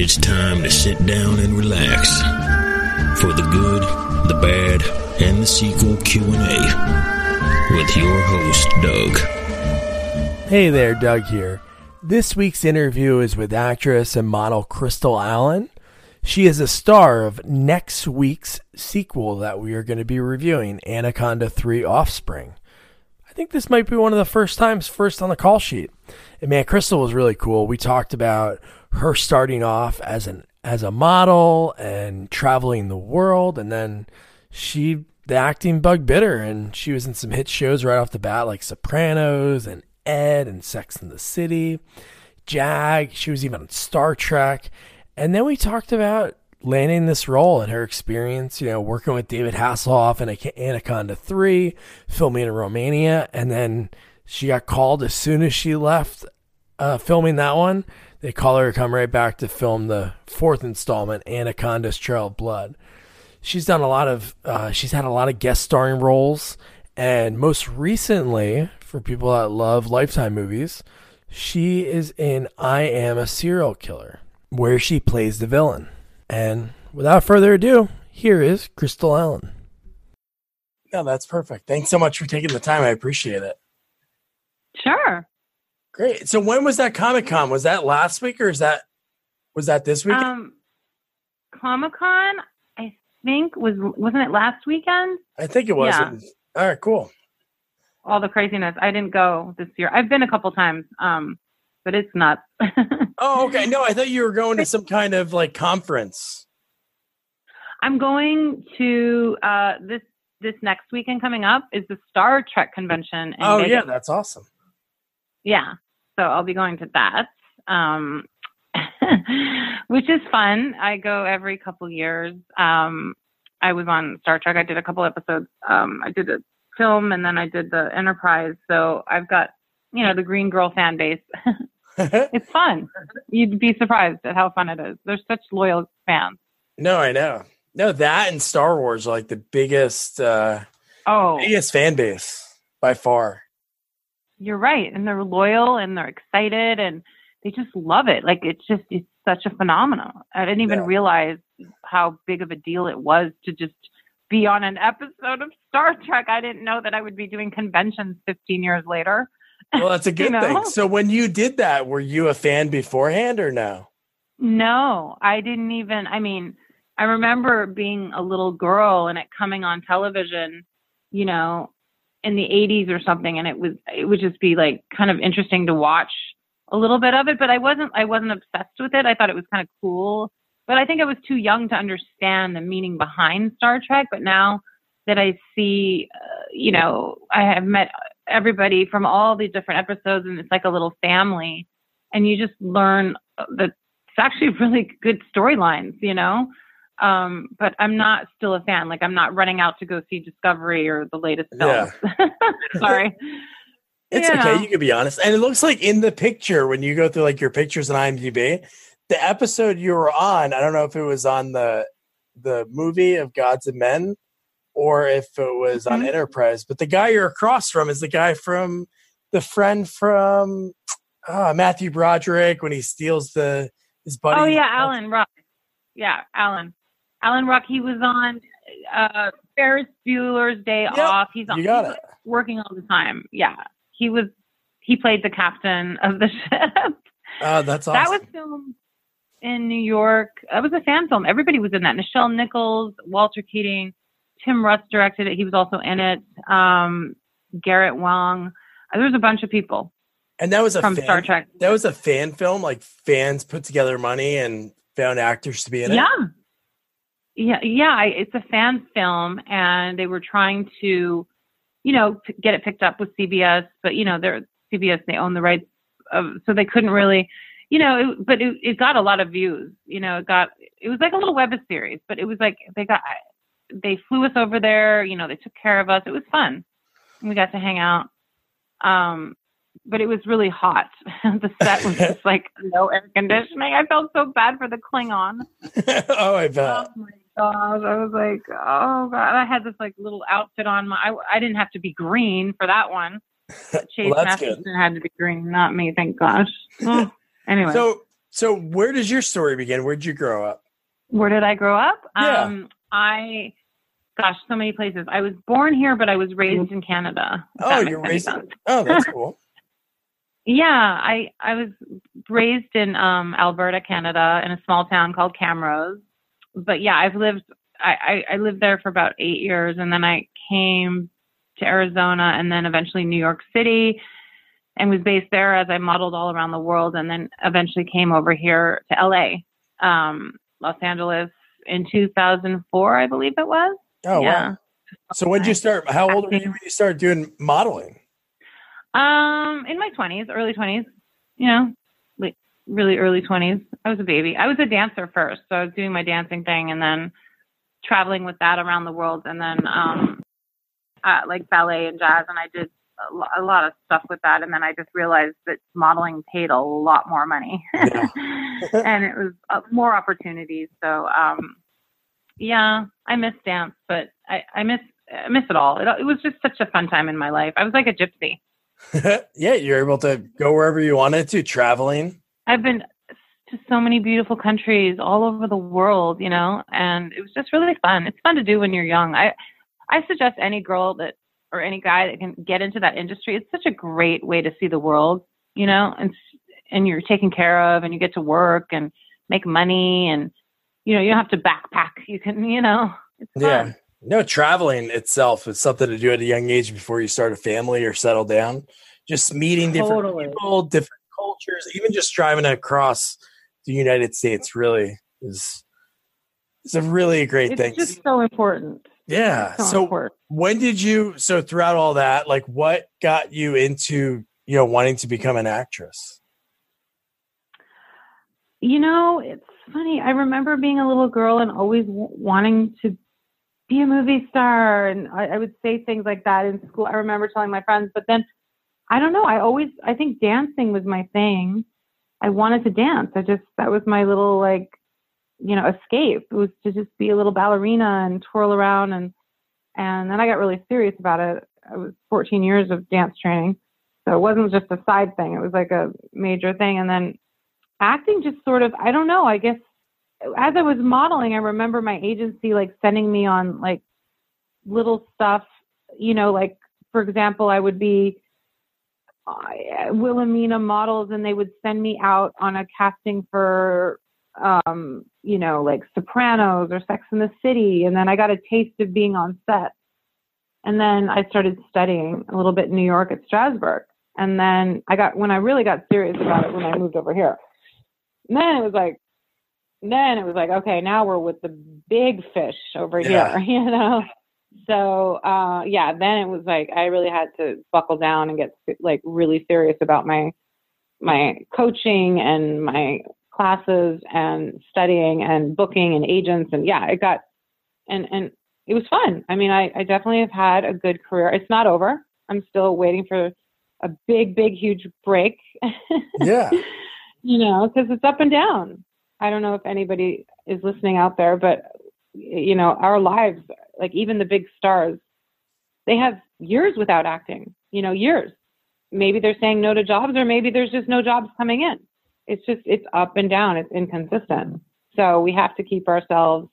It's time to sit down and relax for the good, the bad, and the sequel Q&A with your host Doug. Hey there, Doug here. This week's interview is with actress and model Crystal Allen. She is a star of next week's sequel that we are going to be reviewing, Anaconda 3 Offspring. Think this might be one of the first times first on the call sheet. And man, Crystal was really cool. We talked about her starting off as an as a model and traveling the world and then she the acting bug bit her and she was in some hit shows right off the bat like Sopranos and Ed and Sex in the City, Jag, she was even on Star Trek. And then we talked about landing this role and her experience, you know, working with David Hasselhoff in Anaconda 3, filming in Romania, and then she got called as soon as she left uh, filming that one they call her to come right back to film the fourth installment, Anaconda's Trail of Blood. She's done a lot of, uh, she's had a lot of guest starring roles, and most recently, for people that love Lifetime movies, she is in I Am a Serial Killer, where she plays the villain. And without further ado, here is Crystal Allen. Yeah, that's perfect. Thanks so much for taking the time. I appreciate it. Sure. Great. So when was that Comic Con? Was that last week or is that was that this week? Um, Comic Con, I think was wasn't it last weekend? I think it was. Yeah. All right, cool. All the craziness. I didn't go this year. I've been a couple times, um, but it's not. oh, okay. No, I thought you were going to some kind of like conference. I'm going to uh, this this next weekend coming up is the Star Trek convention. oh Vegas. yeah, that's awesome. Yeah, so I'll be going to that, um, which is fun. I go every couple years. Um, I was on Star Trek. I did a couple episodes. Um, I did a film and then I did the Enterprise. So I've got, you know, the Green Girl fan base. it's fun. You'd be surprised at how fun it is. They're such loyal fans. No, I know. No, that and Star Wars are like the biggest, uh, oh, biggest fan base by far you're right. And they're loyal and they're excited and they just love it. Like it's just, it's such a phenomenon. I didn't even yeah. realize how big of a deal it was to just be on an episode of Star Trek. I didn't know that I would be doing conventions 15 years later. Well, that's a good you know? thing. So when you did that, were you a fan beforehand or no? No, I didn't even, I mean, I remember being a little girl and it coming on television, you know, in the 80s or something and it was it would just be like kind of interesting to watch a little bit of it but I wasn't I wasn't obsessed with it I thought it was kind of cool but I think I was too young to understand the meaning behind Star Trek but now that I see uh, you know I have met everybody from all these different episodes and it's like a little family and you just learn that it's actually really good storylines you know um, but I'm not still a fan. Like I'm not running out to go see Discovery or the latest films. Yeah. Sorry. It's okay. You can be honest. And it looks like in the picture when you go through like your pictures on IMDb, the episode you were on, I don't know if it was on the the movie of Gods and Men or if it was mm-hmm. on Enterprise, but the guy you're across from is the guy from the friend from uh, Matthew Broderick when he steals the his buddy. Oh yeah, Alan Ruck. Yeah, Alan. Alan Ruck, he was on uh, Ferris Bueller's Day yep, Off. He's on. You got it. Working all the time. Yeah, he was. He played the captain of the ship. Oh, that's awesome. That was filmed in New York. That was a fan film. Everybody was in that. Nichelle Nichols, Walter Koenig, Tim Russ directed it. He was also in it. Um, Garrett Wang. There was a bunch of people. And that was a from fan, Star Trek. That was a fan film. Like fans put together money and found actors to be in it. Yeah, yeah, yeah, it's a fan film, and they were trying to, you know, get it picked up with CBS, but you know, they're CBS, they own the rights, of, so they couldn't really, you know, it, but it, it got a lot of views. You know, it got, it was like a little web series, but it was like they got, they flew us over there. You know, they took care of us. It was fun. We got to hang out. Um, but it was really hot. the set was just like no air conditioning. I felt so bad for the Klingon. oh, I bet. Oh my gosh, I was like, oh god, I had this like little outfit on. My, I, I didn't have to be green for that one. Chase well, Masterson good. had to be green, not me. Thank gosh. Oh, anyway, so So where does your story begin? Where did you grow up? Where did I grow up? Yeah. Um, I, gosh, so many places. I was born here, but I was raised in Canada. Oh, you're raised. Oh, that's cool. Yeah, I I was raised in um, Alberta, Canada, in a small town called Camrose. But yeah, I've lived I, I, I lived there for about eight years, and then I came to Arizona, and then eventually New York City, and was based there as I modeled all around the world, and then eventually came over here to LA, um, Los Angeles in 2004, I believe it was. Oh yeah. wow. So when did you start? How old were you when you started doing modeling? Um, in my twenties, early twenties, you know, like really early twenties. I was a baby. I was a dancer first, so I was doing my dancing thing, and then traveling with that around the world, and then um, uh, like ballet and jazz, and I did a, lot of stuff with that, and then I just realized that modeling paid a lot more money, and it was uh, more opportunities. So, um, yeah, I miss dance, but I, I miss I miss it all. It, it was just such a fun time in my life. I was like a gypsy. yeah, you're able to go wherever you wanted to, traveling. I've been to so many beautiful countries all over the world, you know, and it was just really fun. It's fun to do when you're young. I I suggest any girl that or any guy that can get into that industry. It's such a great way to see the world, you know, and and you're taken care of and you get to work and make money and you know, you have to backpack. You can, you know, it's. Yeah. No, traveling itself is something to do at a young age before you start a family or settle down. Just meeting different Totally. people, different cultures, even just driving across the United States really is is a really great thing It's thing. just so important. yeah. So, So important. when did you so throughout all that, like what got you into, you know, wanting to become an actress? You know, it's funny. I remember being a little girl and always w- wanting to be a movie star, and I, I would say things like that in school. I remember telling my friends, but then I don't know. I always, I think dancing was my thing. I wanted to dance. I just that was my little like, you know, escape. It was to just be a little ballerina and twirl around, and and then I got really serious about it. I was 14 years of dance training, so it wasn't just a side thing. It was like a major thing, and then acting just sort of i don't know i guess as i was modeling i remember my agency like sending me on like little stuff you know like for example i would be uh, wilhelmina models and they would send me out on a casting for um you know like sopranos or sex in the city and then i got a taste of being on set. And then i started studying a little bit in new york at Strasberg. And then i got when i really got serious about it when i moved over here and then it was like then it was like okay now we're with the big fish over Yeah. here you know? So uh yeah then it was like i really had to buckle down and get like really serious about my my coaching and my classes and studying and booking and agents. And yeah it got and and it was fun. I mean i i definitely have had a good career. It's not over. I'm still waiting for a big big huge break. Yeah. You know, because it's up and down. I don't know if anybody is listening out there, but you know, our lives, like even the big stars, they have years without acting. You know, years. Maybe they're saying no to jobs, or maybe there's just no jobs coming in. It's just it's up and down. It's inconsistent. So we have to keep ourselves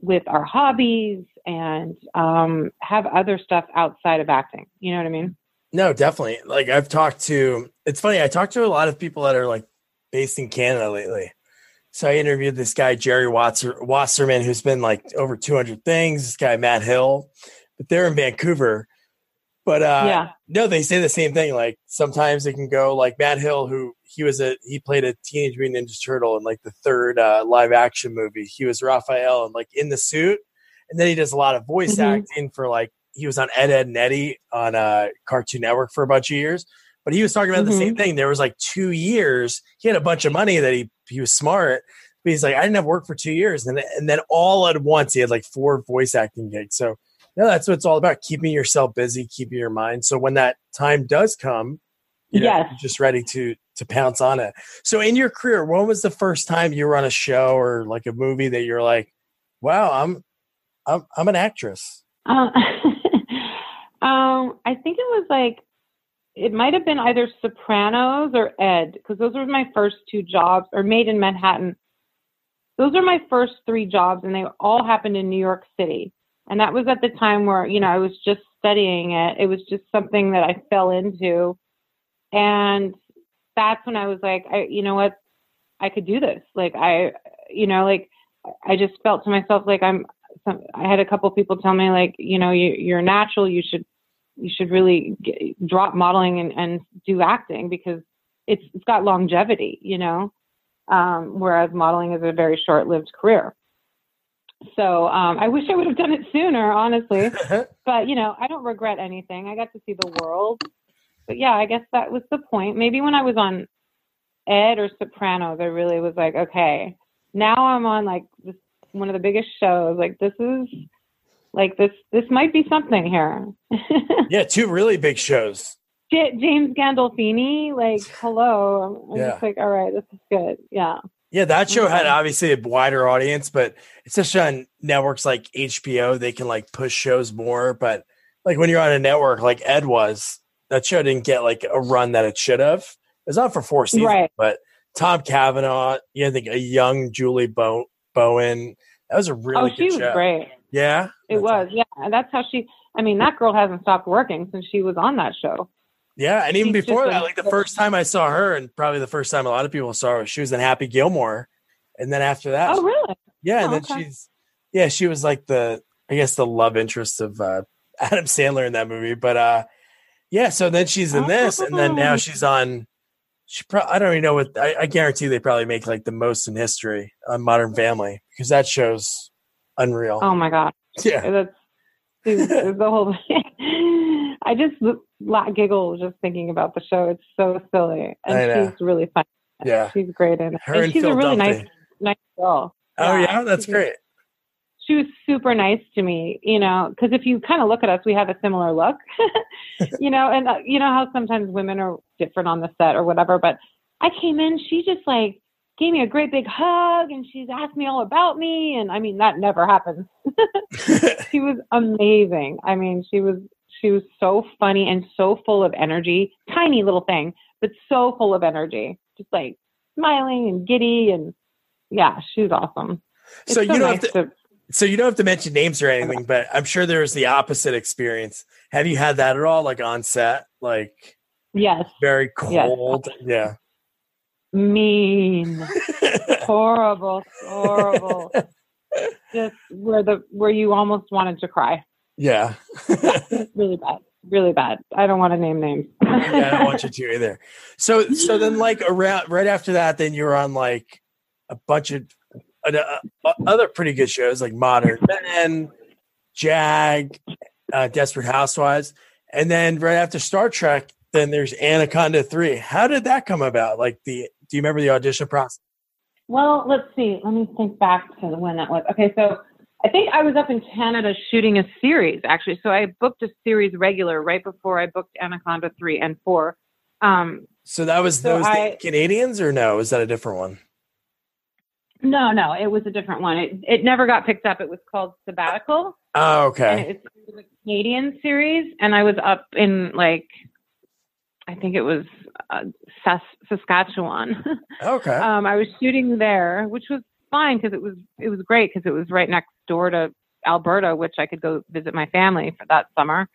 with our hobbies and um, have other stuff outside of acting. You know what I mean? No, definitely. Like I've talked to it's funny, I talked to a lot of people that are like based in Canada lately. So I interviewed this guy, Jerry Watser, Wasserman, who's been like over 200 things. This guy, Matt Hill, but they're in Vancouver. But uh, yeah. no, they say the same thing. Like sometimes it can go like Matt Hill, who he was a he played a Teenage Mutant Ninja Turtle in like the third uh, live action movie. He was Raphael and like in the suit, and then he does a lot of voice Mhm. acting for like he was on Ed Ed and Eddy on uh, Cartoon Network for a bunch of years. But he was talking about the Mhm. same thing. There was like two years. He had a bunch of money that he he was smart. But he's like, I didn't have work for two years, and and then all at once he had like four voice acting gigs. So no, that's what it's all about: keeping yourself busy, keeping your mind. So when that time does come, you know, Yes. you're just ready to to pounce on it. So in your career, when was the first time you were on a show or like a movie that you're like, wow, I'm I'm I'm an actress. Uh, um, I think it was like it might have been either Sopranos or Ed, because those were my first two jobs, or Maid in Manhattan. Those are my first three jobs, and they all happened in New York City. And that was at the time where, you know, I was just studying it. It was just something that I fell into. And that's when I was like, I, you know what, I could do this. Like, I, you know, like, I just felt to myself like I'm, some, I had a couple people tell me like, you know, you, you're natural. You should you should really get, drop modeling and, and do acting because it's it's got longevity, you know. Um, whereas modeling is a very short-lived career. So um, I wish I would have done it sooner, honestly. but you know, I don't regret anything. I got to see the world. But yeah, I guess that was the point. Maybe when I was on Ed or Sopranos, I really was like, okay, now I'm on like this one of the biggest shows. Like this is like this this might be something here. yeah, two really big shows. James Gandolfini, like hello. I'm yeah. just like, all right, this is good. Yeah. Yeah, that show had mm-hmm. obviously a wider audience, but especially on networks like HBO, they can like push shows more. But like when you're on a network like Ed was, that show didn't get like a run that it should have. It was on for four seasons, right. but Tom Cavanagh, you know, I think a young Julie Bo- Bowen. That was a really oh, she was show. great. Yeah, it was. Yeah, and that's how she. I mean, that girl hasn't stopped working since she was on that show. Yeah, and even She's before that, like the first time I saw her, and probably the first time a lot of people saw her, she was in Happy Gilmore, and then after that, oh really? Yeah, oh, and then okay. she's yeah, she was like the I guess the love interest of uh, Adam Sandler in that movie, but uh, yeah. So then she's in this, and then now she's on. She probably I don't even know what I, I guarantee they probably make like the most in history on Modern Family because that show's unreal. Oh my god! Yeah, that's the whole. I just giggle just thinking about the show. It's so silly, and she's really fun. Yeah, she's great in it. Her and, and she's Phil a really Dunphy. nice, nice girl. Oh yeah, that's great. She was super nice to me, you know, because if you kind of look at us, we have a similar look, you know, and uh, you know how sometimes women are different on the set or whatever. But I came in, she just like gave me a great big hug and she's asked me all about me. And I mean, that never happens. she was amazing. I mean, she was, she was so funny and so full of energy, tiny little thing, but so full of energy, just like smiling and giddy. And yeah, she's awesome. So, you don't nice have to, to, so you don't have to mention names or anything, but I'm sure there was the opposite experience. Have you had that at all? Like on set, like yes, very cold. Yes. Yeah mean, horrible, horrible. Just where the where you almost wanted to cry. Yeah. really bad. Really bad. I don't want to name names. yeah, I don't want you to either. So so then like around right after that, then you were on like a bunch of uh, uh, other pretty good shows like Modern Men, Jag, uh, Desperate Housewives, and then right after Star Trek, then there's Anaconda Three. How did that come about? Like the do you remember the audition process? Well, let's see. Let me think back to when that was. Okay, so I think I was up in Canada shooting a series actually. So I booked a series regular right before I booked Anaconda three and four. Um, so that was so those I, Canadians or no? Was that a different one? No, no, it was a different one. It it never got picked up. It was called Sabbatical. Oh, okay. And it's a Canadian series, and I was up in like I think it was uh, Saskatchewan. Okay. um, I was shooting there, which was fine because it was it was great because it was right next door to Alberta, which I could go visit my family for that summer.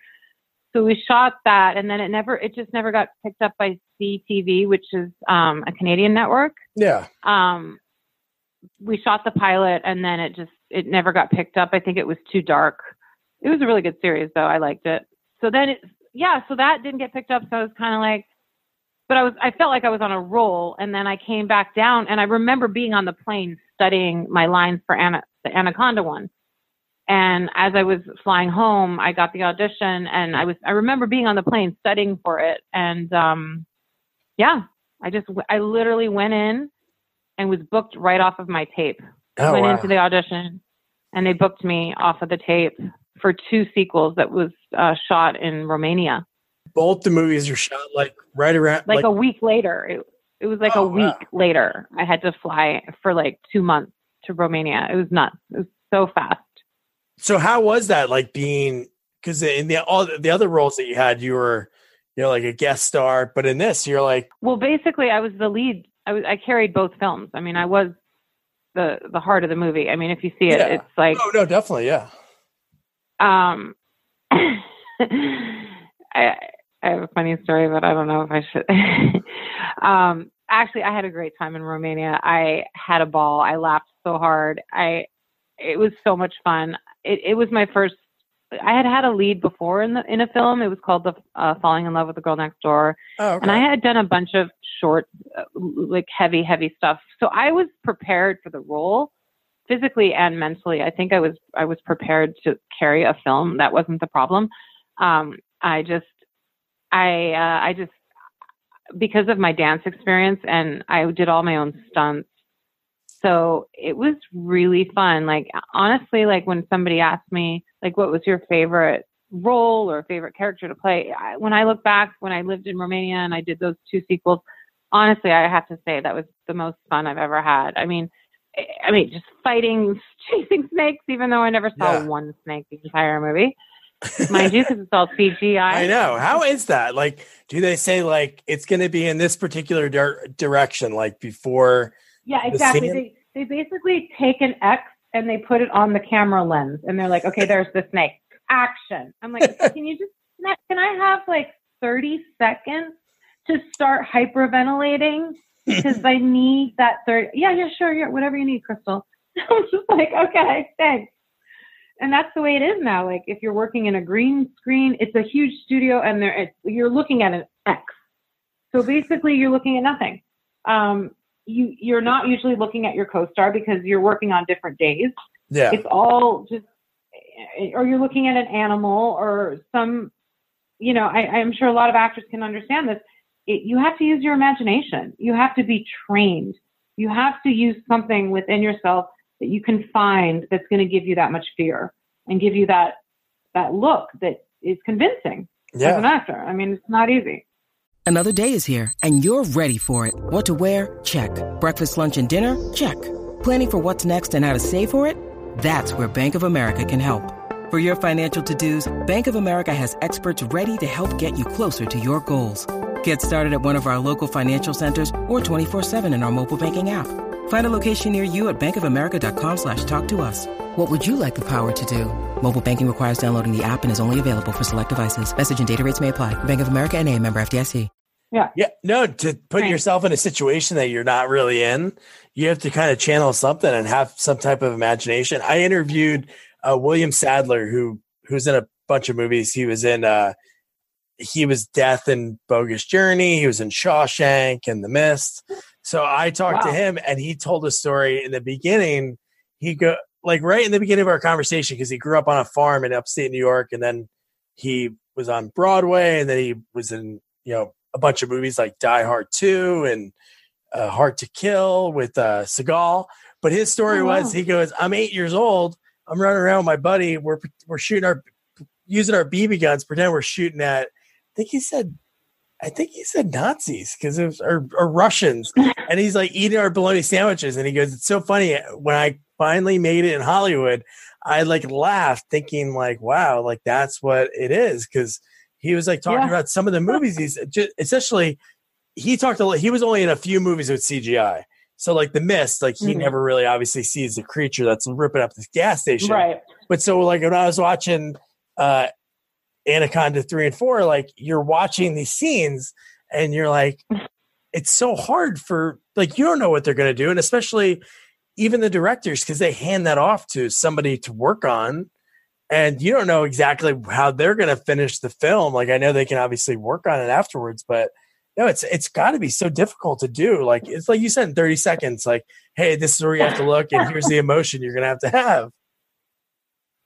So we shot that, and then it never it just never got picked up by CTV, which is um, a Canadian network. Yeah. Um, we shot the pilot, and then it just it never got picked up. I think it was too dark. It was a really good series, though. I liked it. So then it yeah, so that didn't get picked up. So I was kind of like, but I was, I felt like I was on a roll. And then I came back down and I remember being on the plane studying my lines for Ana, the Anaconda one. And as I was flying home, I got the audition and I was, I remember being on the plane studying for it. And, um, yeah, I just, I literally went in and was booked right off of my tape. Oh, went wow. into the audition and they booked me off of the tape for two sequels that was uh, shot in Romania. Both the movies are shot like right around Like, a week later. It, it was like Oh, a week wow. later. I had to fly for like two months to Romania. It was nuts. It was so fast. So how was that like being because in the all the other roles that you had, you were you know like a guest star, but in this, you're like, well, basically, I was the lead. I was I carried both films. I mean, I was the the heart of the movie. I mean, if you see it, Yeah. it's like oh no, definitely, yeah, um I I have a funny story, but I don't know if I should. um, actually, I had a great time in Romania. I had a ball. I laughed so hard. I it was so much fun. It it was my first. I had had a lead before in the in a film. It was called the uh, Falling in Love with the Girl Next Door, oh, okay. and I had done a bunch of short, uh, like heavy, heavy stuff. So I was prepared for the role, physically and mentally. I think I was I was prepared to carry a film. That wasn't the problem. Um, I just, I, uh, I just, because of my dance experience, and I did all my own stunts. So it was really fun. Like honestly, like when somebody asked me, like, what was your favorite role or favorite character to play? I, when I look back, when I lived in Romania and I did those two sequels, honestly, I have to say that was the most fun I've ever had. I mean, I- mean, just fighting, chasing snakes, even though I never saw Yeah. one snake the entire movie. Mind you, because it's all CGI. I know. How is that? Like, do they say like it's going to be in this particular dir- direction, like before? Yeah, the exactly. scene? They they basically take an X and they put it on the camera lens, and they're like, okay, there's the snake. Action. I'm like, can you just can I have like 30 seconds to start hyperventilating because I need that third. Yeah, yeah, sure, yeah, whatever you need, Crystal. I'm just like, okay, thanks. And that's the way it is now. Like if you're working in a green screen, it's a huge studio, and there it's, you're looking at an X. So basically, you're looking at nothing. Um, you you're not usually looking at your co-star because you're working on different days. Yeah, It's all just, or you're looking at an animal or some, you know. I, I'm sure a lot of actors can understand this. It, you have to use your imagination. You have to be trained. You have to use something within yourself that you can find that's going to give you that much fear and give you that that look that is convincing as an yeah. actor. I mean, it's not easy. Another day is here, and you're ready for it. What to wear? Check. Breakfast, lunch, and dinner? Check. Planning for what's next and how to save for it? That's where Bank of America can help. For your financial to-dos, Bank of America has experts ready to help get you closer to your goals. Get started at one of our local financial centers or 24-7 in our mobile banking app. Find a location near you at bankofamerica.com slash talk to us. What would you like the power to do? Mobile banking requires downloading the app and is only available for select devices. Message and data rates may apply. Bank of America and a member FDIC. Yeah. Yeah, no, to put Right. yourself in a situation that you're not really in, you have to kind of channel something and have some type of imagination. I interviewed uh, William Sadler, who who's in a bunch of movies. He was in uh, he was Death and Bogus Journey. He was in Shawshank and The Mist. So I talked to him, and he told a story in the beginning. He go like right in the beginning of our conversation because he grew up on a farm in upstate New York, and then he was on Broadway, and then he was in you know a bunch of movies like Die Hard 2 and uh, Hard to Kill with uh, Seagal. But his story Oh, wow. was he goes, I'm eight years old. I'm running around with my buddy. We're we're shooting our using our BB guns, pretend we're shooting at. I think he said, I think he said Nazis because it was or, or Russians, and he's like eating our bologna sandwiches, and he goes, "It's so funny when I finally made it in Hollywood." I like laughed, thinking like, "Wow, like that's what it is," because he was like talking Yeah. about some of the movies he's just, essentially. He talked a lot. He was only in a few movies with CGI. So like the mist, like he Mhm. never really obviously sees the creature that's ripping up this gas station. Right. But so like when I was watching uh Anaconda three and four, like you're watching these scenes and you're like, it's so hard for like you don't know what they're gonna do, and especially even the directors because they hand that off to somebody to work on, and you don't know exactly how they're gonna finish the film. Like I know they can obviously work on it afterwards, but no, it's it's got to be so difficult to do. Like it's like you said in 30 seconds, like, hey, this is where you have to look, and here's the emotion you're gonna have to have.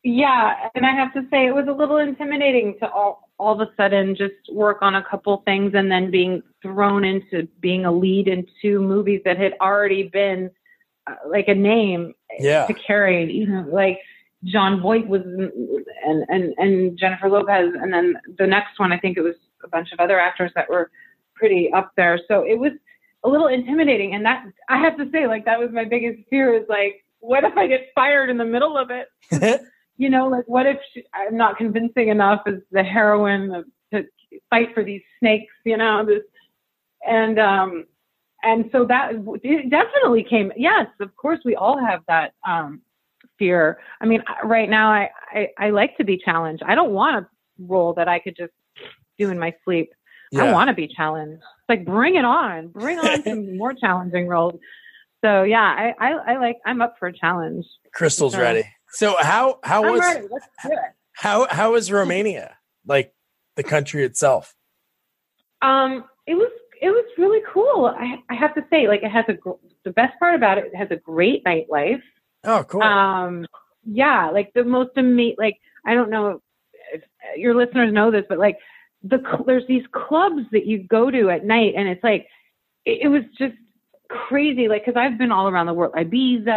Yeah, and I have to say it was a little intimidating to all all of a sudden just work on a couple things and then being thrown into being a lead in two movies that had already been uh, like a name Yeah. to carry. You know, like Jon Voight was and and and Jennifer Lopez, and then the next one I think it was a bunch of other actors that were pretty up there. So it was a little intimidating, and that I have to say, like that was my biggest fear is like, what if I get fired in the middle of it? you know, like what if she, I'm not convincing enough as the heroine of to fight for these snakes, you know, this, and um, and so that it definitely came. Yes, of course, we all have that um, fear. I mean, right now, I, I I like to be challenged. I don't want a role that I could just do in my sleep. Yeah. I want to be challenged. It's like bring it on, bring on some more challenging roles. So yeah, I, I I like I'm up for a challenge. Crystal's So- ready. So how how I'm was ready. Let's do it. how how was Romania? Like the country itself? Um, it was it was really cool. I I have to say, like it has a the best part about it, it has a great nightlife. Oh, cool. Um, yeah, like the most amazing. Like I don't know if your listeners know this, but like the there's these clubs that you go to at night, and it's like it, it was just crazy. Like because I've been all around the world, Ibiza,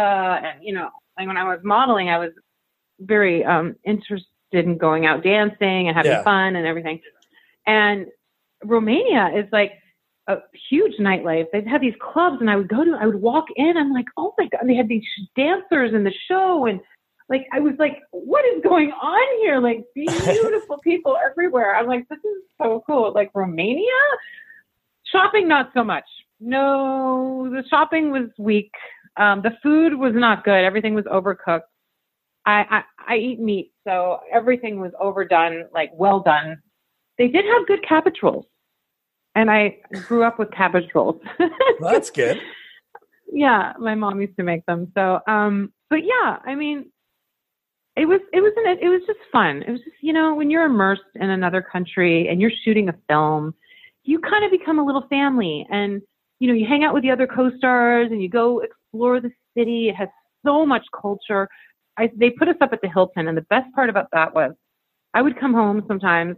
and you know, like when I was modeling, I was very um interested in going out dancing and having Yeah. fun and everything. And Romania is like a huge nightlife. They'd have these clubs, and I would go to. I would walk in. I'm like, oh my god! They had these dancers in the show, and like I was like, what is going on here? Like beautiful people everywhere. I'm like, this is so cool. Like Romania, shopping not so much. No, the shopping was weak. Um, the food was not good. Everything was overcooked. I, I I eat meat, so everything was overdone, like well done. They did have good cabbage rolls, and I grew up with cabbage rolls. Well, that's good. yeah, my mom used to make them. So, um, but yeah, I mean, it was it was an, it was just fun. It was just you know when you're immersed in another country and you're shooting a film, you kind of become a little family, and you know you hang out with the other co-stars and you go explore the city. It has so much culture. I, they put us up at the Hilton, and the best part about that was I would come home sometimes,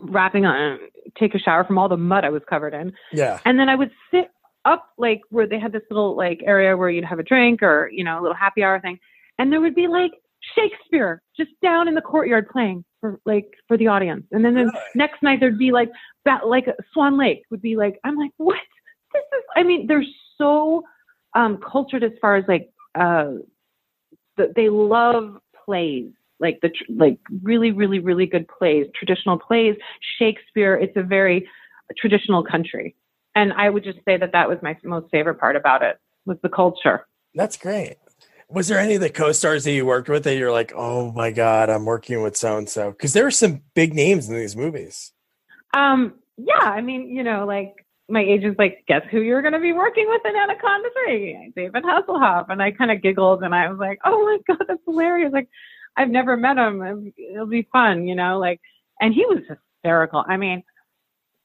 wrapping on, take a shower from all the mud I was covered in, Yeah. and then I would sit up like where they had this little like area where you'd have a drink or you know a little happy hour thing, and there would be like Shakespeare just down in the courtyard playing for like for the audience, and then the Really? next night there'd be like that like Swan Lake would be like I'm like what this is I mean they're so um cultured as far as like uh the, they love plays like the tr- like really really really good plays traditional plays Shakespeare it's a very traditional country and I would just say that that was my most favorite part about it was the culture. That's great. Was there any of the co-stars that you worked with that you're like, oh my god, I'm working with so and so? Because there were some big names in these movies. Um, yeah, I mean, you know, like my agent's like, guess who you're going to be working with in Anaconda 3? David Hasselhoff. And I kind of giggled and I was like, oh my God, that's hilarious. Like, I've never met him. It'll be fun, you know, like, and he was hysterical. I mean,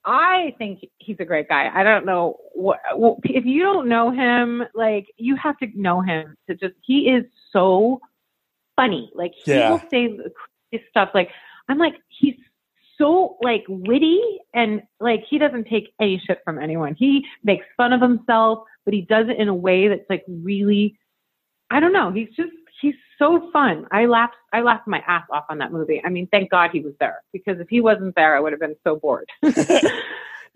I think he's a great guy. I don't know what, well, if you don't know him, like, you have to know him to just, he is so funny. Like, he Yeah. will say stuff. Like, I'm like, he's so like witty and like he doesn't take any shit from anyone. He makes fun of himself, but he does it in a way that's like really I don't know. He's just he's so fun. I laughed I laughed my ass off on that movie. I mean, thank God he was there because if he wasn't there, I would have been so bored.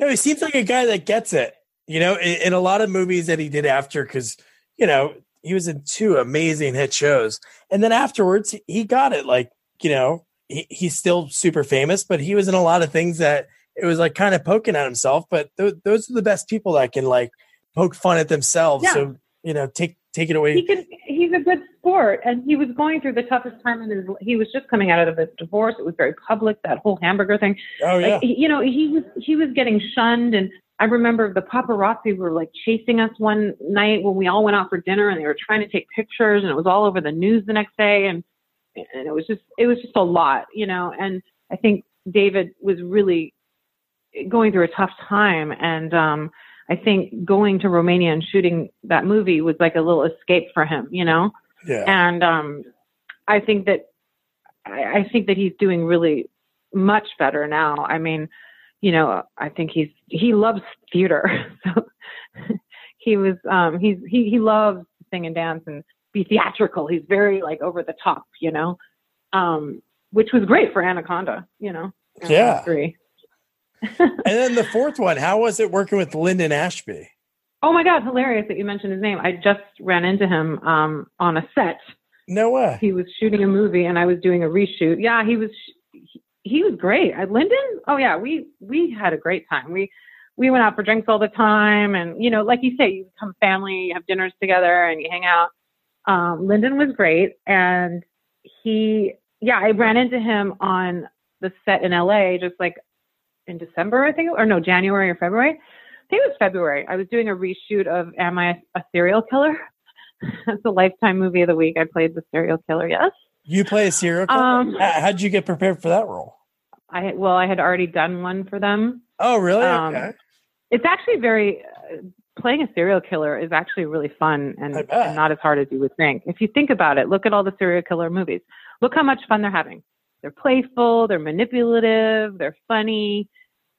No, he seems like a guy that gets it. You know, in, in a lot of movies that he did after, because you know he was in two amazing hit shows, and then afterwards he got it. Like you know, he, he's still super famous, but he was in a lot of things that it was like kind of poking at himself. But th- those are the best people that can like poke fun at themselves. Yeah. So you know, take take it away. he can he's a good sport and he was going through the toughest time in his he was just coming out of his divorce. It was very public, that whole hamburger thing. Oh yeah, Like, you know, he was he was getting shunned, and I remember the paparazzi were like chasing us one night when we all went out for dinner, and they were trying to take pictures, and it was all over the news the next day, and and it was just it was just a lot, you know. And I think David was really going through a tough time, and um, I think going to Romania and shooting that movie was like a little escape for him, you know yeah. and um, I think that I, I think that he's doing really much better now. I mean, you know, I think he's he loves theater, so he was um, he's he he loves sing and dance and be theatrical. He's very like over the top, you know, um, which was great for Anaconda, you know. Anaconda Yeah. Three. and then the fourth one, how was it working with Linden Ashby? Oh my God, hilarious that you mentioned his name. I just ran into him um, on a set No way. he was shooting a movie and I was doing a reshoot. Yeah, he was. He, he was great. At Linden, oh yeah, we we had a great time. We we went out for drinks all the time, and you know, like you say, you become family, you have dinners together, and you hang out. Um, Linden was great, and he, yeah, I ran into him on the set in LA, just like in December, I think, or no, January or February. I think it was February. I was doing a reshoot of Am I a Serial Killer? That's a Lifetime movie of the week. I played the serial killer. Yes. You play a serial killer. Um, How did you get prepared for that role? I well, I had already done one for them. Oh, really? Um, okay. It's actually very playing a serial killer is actually really fun and, and not as hard as you would think. If you think about it, look at all the serial killer movies. Look how much fun they're having. They're playful, they're manipulative, they're funny.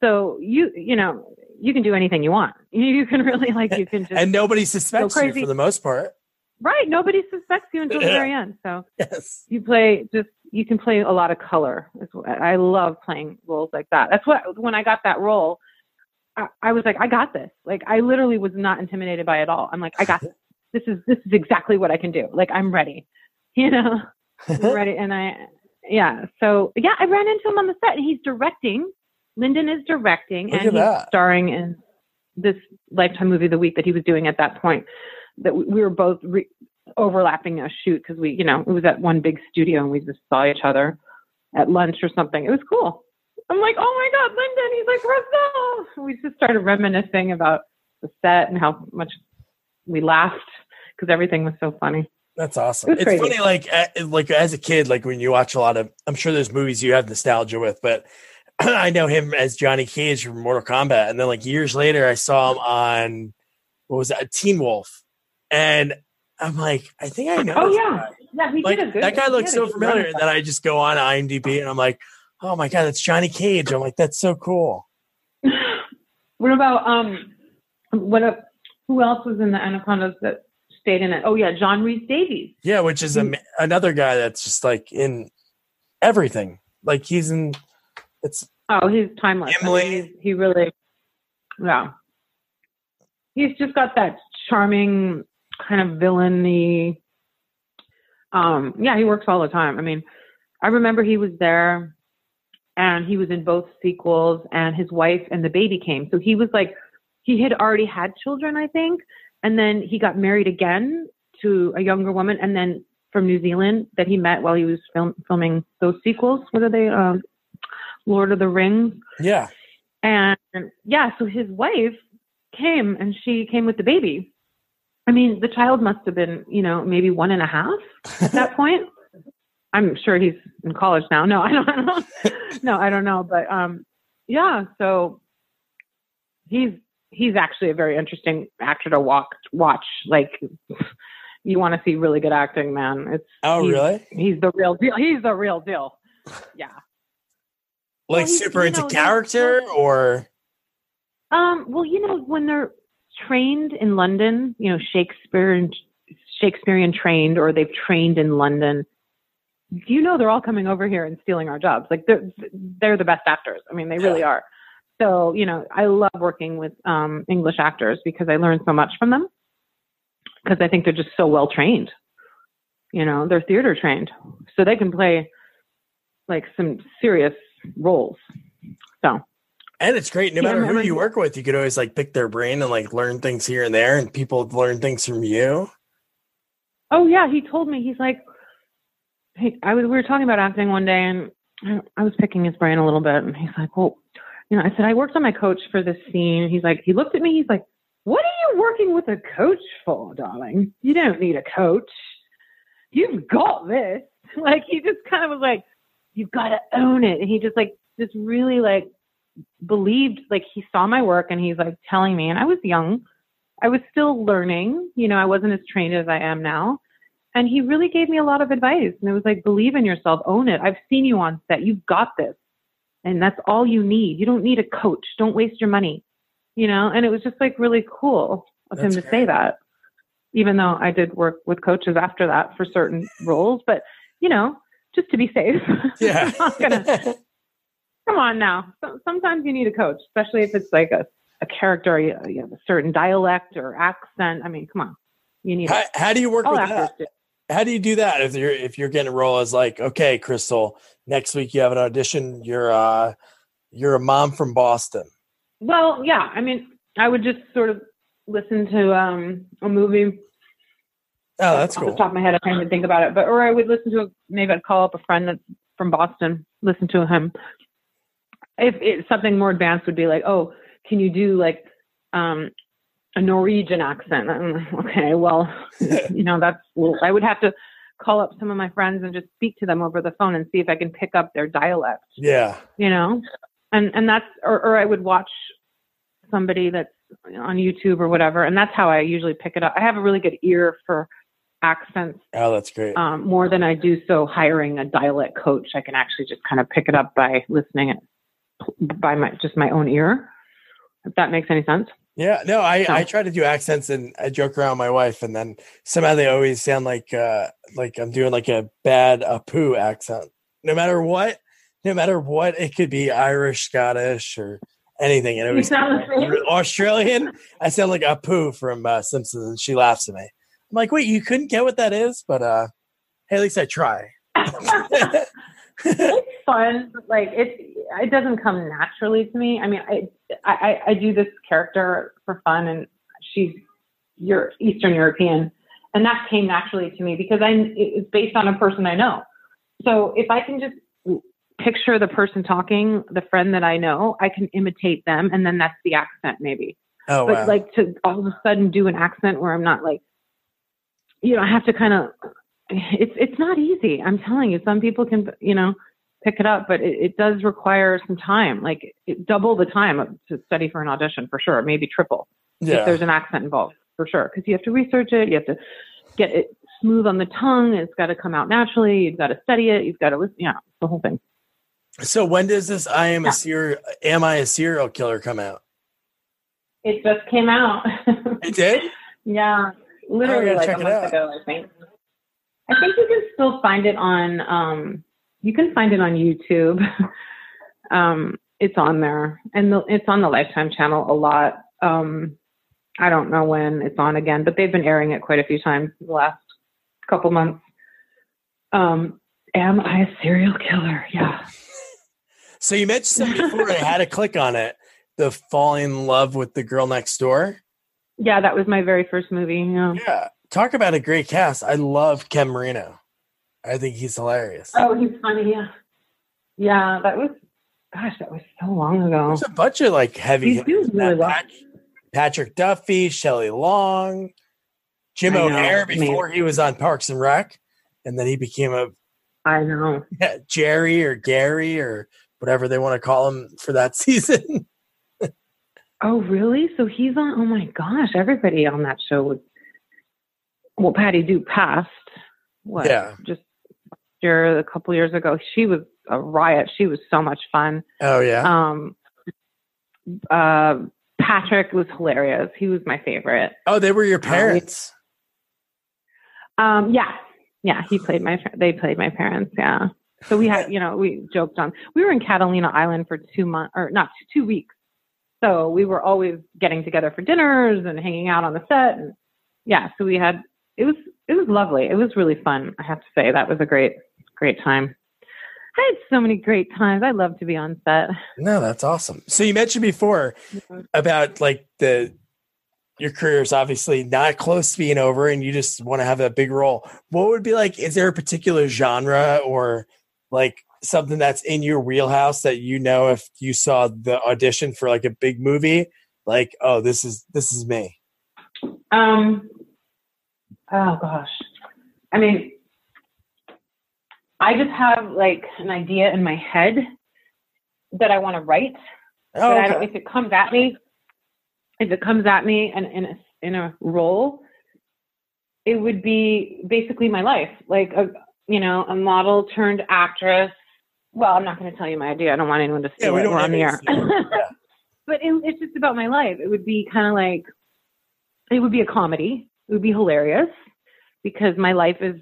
So you you know you can do anything you want. You can really like you can just and nobody suspects you for the most part. Right. Nobody suspects you until the very end. So yes. you play just you can play a lot of color. I love playing roles like that. That's what when I got that role, I, I was like, I got this. Like I literally was not intimidated by it at all. I'm like, I got this. This is this is exactly what I can do. Like I'm ready. You know, I'm ready. And I yeah. So yeah, I ran into him on the set, and he's directing. Linden is directing, Look and he's that. starring in this Lifetime movie the week that he was doing at that point that we were both re- overlapping a shoot because we, you know, it was at one big studio and we just saw each other at lunch or something. It was cool. I'm like, oh my God, Linden. He's like, Roselle. We just started reminiscing about the set and how much we laughed because everything was so funny. That's awesome. It it's crazy. funny, like like as a kid, like when you watch a lot of, I'm sure there's movies you have nostalgia with, but I know him as Johnny Cage from Mortal Kombat, and then like years later, I saw him on what was that, uh, Teen Wolf, and I'm like, I think I know. Oh yeah, yeah, he like, did a good. That guy looks so familiar. And then I just go on IMDb and I'm like, oh my god, it's Johnny Cage. I'm like, that's so cool. what about um, what? A, who else was in the Anacondas that stayed in it? Oh yeah, John Rhys-Davies. Yeah, which is a, another guy that's just like in everything. Like he's in. It's oh, he's timeless. Emily, I mean, he really, yeah. He's just got that charming kind of villainy. Um, yeah, he works all the time. I mean, I remember he was there and he was in both sequels and his wife and the baby came. So he was like, he had already had children, I think. And then he got married again to a younger woman and then from New Zealand that he met while he was film, filming those sequels. What are they? Um, Lord of the Rings. Yeah. And yeah, so his wife came and she came with the baby. I mean, the child must have been, you know, maybe one and a half at that point. I'm sure he's in college now. No, I don't know. no, I don't know. But um, yeah, so he's he's actually a very interesting actor to walk watch. Like you want to see really good acting, man. It's oh he's, really? He's the real deal. He's the real deal. Yeah. Like well, super into know, character or um well you know when they're trained in London, you know, Shakespeare Shakespearean trained, or they've trained in London. Do you know, they're all coming over here and stealing our jobs. Like they're they're the best actors. I mean, they really yeah. are. So you know, I love working with um, English actors because I learn so much from them. Because I think they're just so well trained. You know, they're theater trained, so they can play like some serious roles. So and it's great. No yeah, matter who you work with, you could always like pick their brain and like learn things here and there, and people learn things from you. Oh yeah, he told me he's like, hey, I was we were talking about acting one day, and I was picking his brain a little bit, and he's like, well, you know, I said I worked on my coach for this scene. He's like, he looked at me, he's like, what are you working with a coach for, darling? You don't need a coach. You've got this. Like he just kind of was like, you've got to own it. And he just like just really like believed like he saw my work and he's like telling me and I was young. I was still learning, you know, I wasn't as trained as I am now. And he really gave me a lot of advice. And it was like, believe in yourself, own it. I've seen you on set. You've got this. And that's all you need. You don't need a coach. Don't waste your money. You know, and it was just like really cool of that's him to great. say that. Even though I did work with coaches after that for certain roles, but you know, just to be safe. Yeah. Gonna come on now. So, sometimes you need a coach, especially if it's like a, a character, you, have a certain dialect or accent. I mean, come on. You need how, how do you work All with that? Do. How do you do that if you're if you're getting a role as like okay crystal next week you have an audition you're uh you're a mom from boston Well, yeah. I mean, I would just sort of listen to um, a movie. oh that's Off cool the top of my head, I can't even think about it. But or I would listen to a, maybe I'd call up a friend that's from Boston, listen to him. If it's something more advanced, would be like, oh, can you do like um, a Norwegian accent? Okay, well, you know that's well, I would have to call up some of my friends and just speak to them over the phone and see if I can pick up their dialect. yeah You know, and and that's or, or I would watch somebody that's on YouTube or whatever, and that's how I usually pick it up. I have a really good ear for accents oh that's great um, more than I do so hiring a dialect coach. I can actually just kind of pick it up by listening it by my just my own ear. If that makes any sense. Yeah, no, I, I try to do accents and I joke around my wife, and then somehow they always sound like uh like I'm doing like a bad Apu accent. No matter what, no matter what, it could be Irish, Scottish, or anything. And it You was sound the same. Australian. I sound like Apu from uh, Simpsons, and she laughs at me. I'm like, wait, you couldn't get what that is, but uh, hey, at least I try. it's fun. but, Like it, it doesn't come naturally to me. I mean, I, I, I do this character for fun, and she's you're Eastern European, and that came naturally to me because I it's based on a person I know. So if I can just picture the person talking, the friend that I know, I can imitate them, and then that's the accent maybe. oh but wow, like to all of a sudden do an accent where I'm not like, you know, I have to kind of. It's it's not easy. I'm telling you, some people can you know pick it up, but it, it does require some time, like it, double the time to study for an audition for sure, maybe triple if there's an accent involved for sure, because you have to research it, you have to get it smooth on the tongue, it's got to come out naturally, you've got to study it, you've got to listen, yeah, the whole thing. So when does this "I am Yeah. a serial Am I a serial killer" come out? It just came out. It did. Yeah, literally like a month ago, I think. I think you can still find it on. Um, you can find it on YouTube. um, it's on there, and the, it's on the Lifetime channel a lot. Um, I don't know when it's on again, but they've been airing it quite a few times in the last couple months. Um, am I a serial killer? Yeah. So you mentioned before. I had to click on it. The falling in love with the girl next door. Yeah, that was my very first movie. Yeah. Yeah, talk about a great cast. I love Ken Marino. I think he's hilarious. Oh, he's funny. Yeah. Yeah, that was. Gosh, that was so long ago. There's a bunch of like heavy. He's doing hitters really well. Patrick Duffy, Shelley Long, Jim know, O'Heir man. before he was on Parks and Rec, and then he became a I know. Yeah, Jerry or Gary or whatever they want to call him for that season. Oh, really? So he's on. Oh my gosh! Everybody on that show was. Well, Patty Duke passed. What? Yeah. Just year, a couple years ago, she was a riot. She was so much fun. Oh yeah. Um. Uh, Patrick was hilarious. He was my favorite. oh, they were your parents. Um. Yeah. Yeah. He played my. They played my parents. Yeah. So we had, you know, we joked on. We were in Catalina Island for two months, or not two weeks. So we were always getting together for dinners and hanging out on the set, and yeah. So we had. It was it was lovely. It was really fun. I have to say that was a great great time. I had so many great times. I love to be on set. No, that's awesome. So you mentioned before about like the your career is obviously not close to being over and you just want to have that big role. What would be like is there a particular genre or like something that's in your wheelhouse that you know if you saw the audition for like a big movie like oh this is this is me. Um. Oh gosh. I mean, I just have like an idea in my head that I want to write. Oh, but I don't, okay. if it comes at me, if it comes at me and in a, in a role, it would be basically my life, like a you know a model turned actress. Well, I'm not going to tell you my idea. I don't want anyone to see Yeah, we it. We're on the air. Yeah. but it, it's just about my life. It would be kind of like it would be a comedy. It would be hilarious because my life is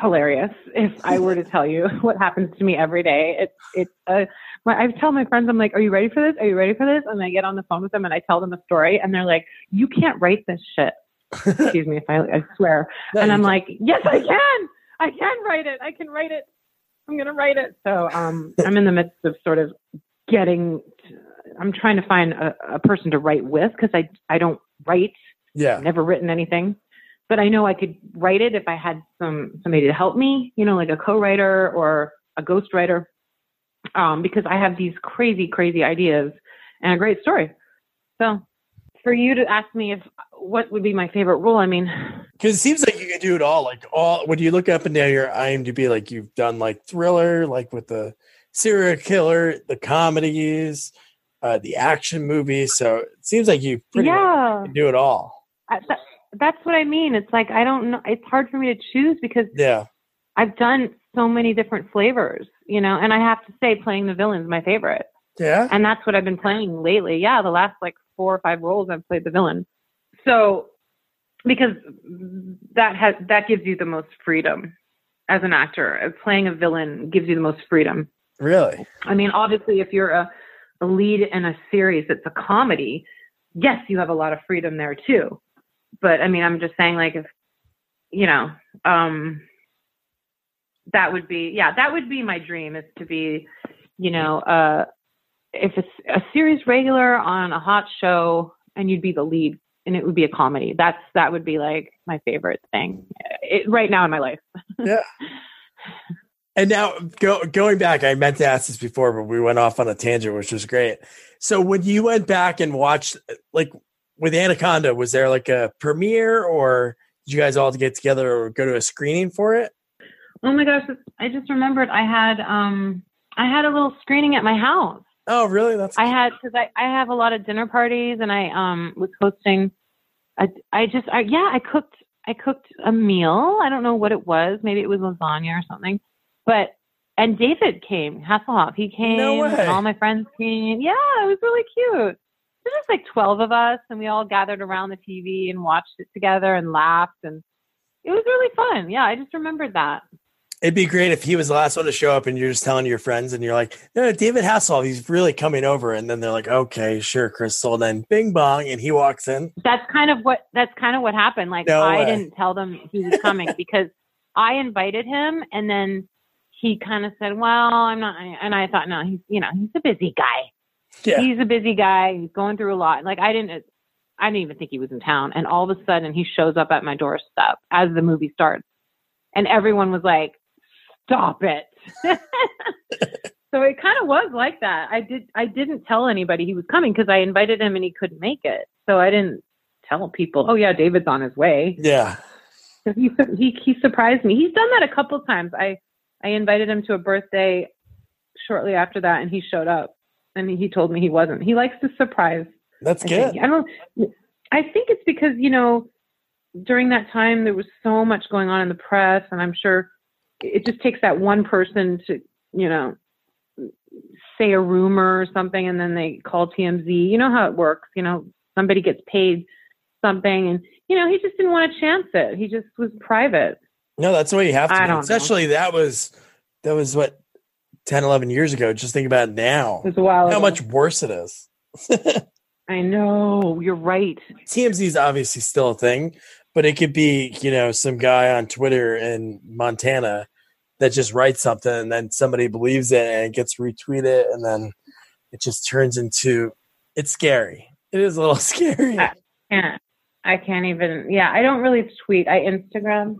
hilarious. If I were to tell you what happens to me every day, it's it's uh, my, I tell my friends, I'm like, "Are you ready for this? Are you ready for this?" And I get on the phone with them and I tell them a story, and they're like, "You can't write this shit." Excuse me if I, I swear. No, and I'm like, yes, I can. I can write it. I can write it. I'm gonna write it. So um, I'm in the midst of sort of getting. I'm trying to find a, a person to write with because I I don't write. yeah, I've never written anything, but I know I could write it if I had some somebody to help me. You know, like a co-writer or a ghostwriter, um, because I have these crazy, crazy ideas and a great story. So, for you to ask me if what would be my favorite role, I mean, because it seems like you can do it all. Like all when you look up and down your IMDb, like you've done like thriller, like with the serial killer, the comedies, uh, the action movies. So it seems like you pretty much yeah, can do it all. I, that, that's what I mean. It's like I don't know. It's hard for me to choose because Yeah, I've done so many different flavors, you know. And I have to say, playing the villain's my favorite. yeah, and that's what I've been playing lately. Yeah, the last like four or five roles I've played the villain. So because that has that gives you the most freedom as an actor. Playing a villain gives you the most freedom. really. I mean, obviously, if you're a, a lead in a series that's a comedy, yes, you have a lot of freedom there too. But I mean, I'm just saying, like, if you know, um, that would be, yeah, that would be my dream is to be, you know, uh, if it's a series regular on a hot show and you'd be the lead and it would be a comedy. That's that would be like my favorite thing it, right now in my life. Yeah. And now go, going back, I meant to ask this before, but we went off on a tangent, which was great. So when you went back and watched, like with Anaconda, was there like a premiere, or did you guys all get together or go to a screening for it? Oh my gosh, I just remembered I had um I had a little screening at my house. Oh, really? That's I had because I, I have a lot of dinner parties and I um was hosting. I I just I, yeah I cooked I cooked a meal. I don't know what it was. Maybe it was lasagna or something. But and David came Hasselhoff. He came. No way. All my friends came. Yeah, it was really cute. There was like twelve of us, and we all gathered around the TV and watched it together and laughed, and it was really fun. Yeah, I just remembered that. It'd be great if he was the last one to show up, and you're just telling your friends, and you're like, "No, David Hasselhoff, he's really coming over." And then they're like, "Okay, sure, Crystal." And then Bing Bong, and he walks in. that's kind of what that's kind of what happened. Like No I way. didn't tell them he was coming because I invited him, and then he kind of said, "Well, I'm not," and I thought, "No, he's you know he's a busy guy. Yeah, He's a busy guy. He's going through a lot." Like I didn't, I didn't even think he was in town, and all of a sudden he shows up at my doorstep as the movie starts, and everyone was like, "Stop it." so it kind of was like that. I did I didn't tell anybody he was coming because I invited him and he couldn't make it. So I didn't tell people, "Oh yeah, David's on his way." yeah. So he he he surprised me. He's done that a couple times. I I invited him to a birthday shortly after that and he showed up and he told me he wasn't. He likes to surprise. That's I good. think. I don't I think it's because, you know, during that time there was so much going on in the press and I'm sure it just takes that one person to, you know, say a rumor or something and then they call TMZ. You know how it works, you know, somebody gets paid something and you know, he just didn't want to chance it. He just was private. No, that's the way you have to. I be. don't know. Especially that was that was what 10, 11 years ago. Just think about it now. It was a while How much worse it is. I know. You're right. TMZ is obviously still a thing, but it could be, you know, some guy on Twitter in Montana that just writes something and then somebody believes it and it gets retweeted and then it just turns into it's scary. It is a little scary. I can't. I can't even. Yeah, I don't really tweet. I Instagram.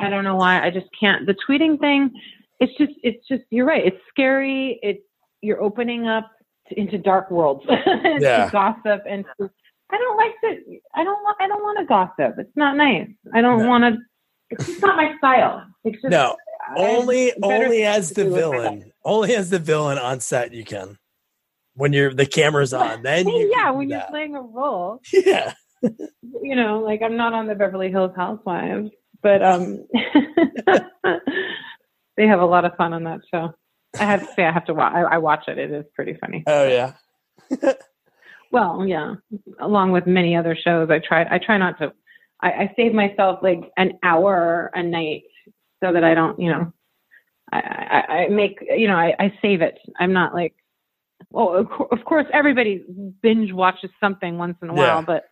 I don't know why. I just can't. The tweeting thing. It's just. It's just. You're right. It's scary. It's. You're opening up to, into dark worlds. to gossip and. To, I don't like to. I don't want. I don't want to gossip. It's not nice. I don't No. want to. It's just not my style. It's just. No, only only as the do with my life. villain. Only as the villain on set you can. When you're the camera's on, then you yeah, can do when you're that. playing a role. Yeah. you know, like I'm not on the Beverly Hills Housewives, but um, they have a lot of fun on that show. I have to say, I have to watch. I, I watch it. It is pretty funny. Oh yeah. Well, yeah, along with many other shows, I try. I try not to. I, I save myself like an hour a night so that I don't, you know, I, I, I make, you know, I, I save it. I'm not like, well, of, cour- of course, everybody binge watches something once in a while, but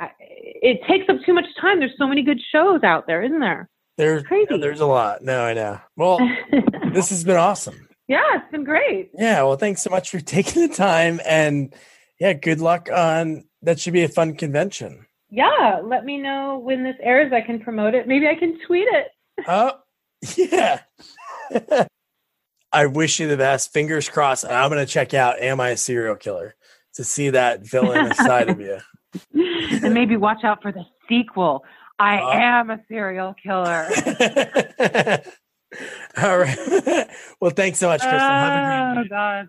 I, it takes up too much time. There's so many good shows out there, isn't there? There's Crazy. there's a lot. No, I know. Well, this has been awesome. yeah, it's been great. Yeah, well, thanks so much for taking the time, and yeah, good luck on. That should be a fun convention. Yeah, let me know when this airs. I can promote it. Maybe I can tweet it. Oh, yeah. I wish you the best. Fingers crossed. I'm going to check out Am I a Serial Killer to see that villain side of you. and maybe watch out for the sequel. I Uh. am a serial killer. All right. well, thanks so much, Crystal. Have a great oh God.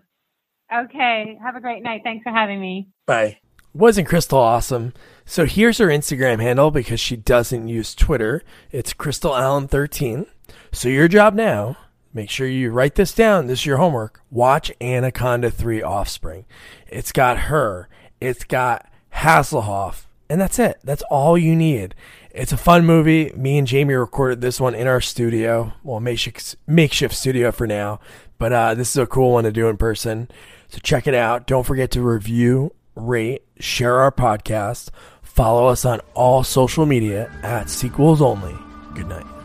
Okay. Have a great night. Thanks for having me. Bye. Wasn't Crystal awesome? So here's her Instagram handle because she doesn't use Twitter. It's Crystal Allen 13. So your job now, make sure you write this down. This is your homework. Watch Anaconda 3 Offspring. It's got her. It's got Hasselhoff. And that's it. That's all you need. It's a fun movie. Me and Jamie recorded this one in our studio. Well, makeshift, makeshift studio for now. But uh, this is a cool one to do in person. So check it out. Don't forget to review, rate, share our podcast. Follow us on all social media at Sequels Only. Good night.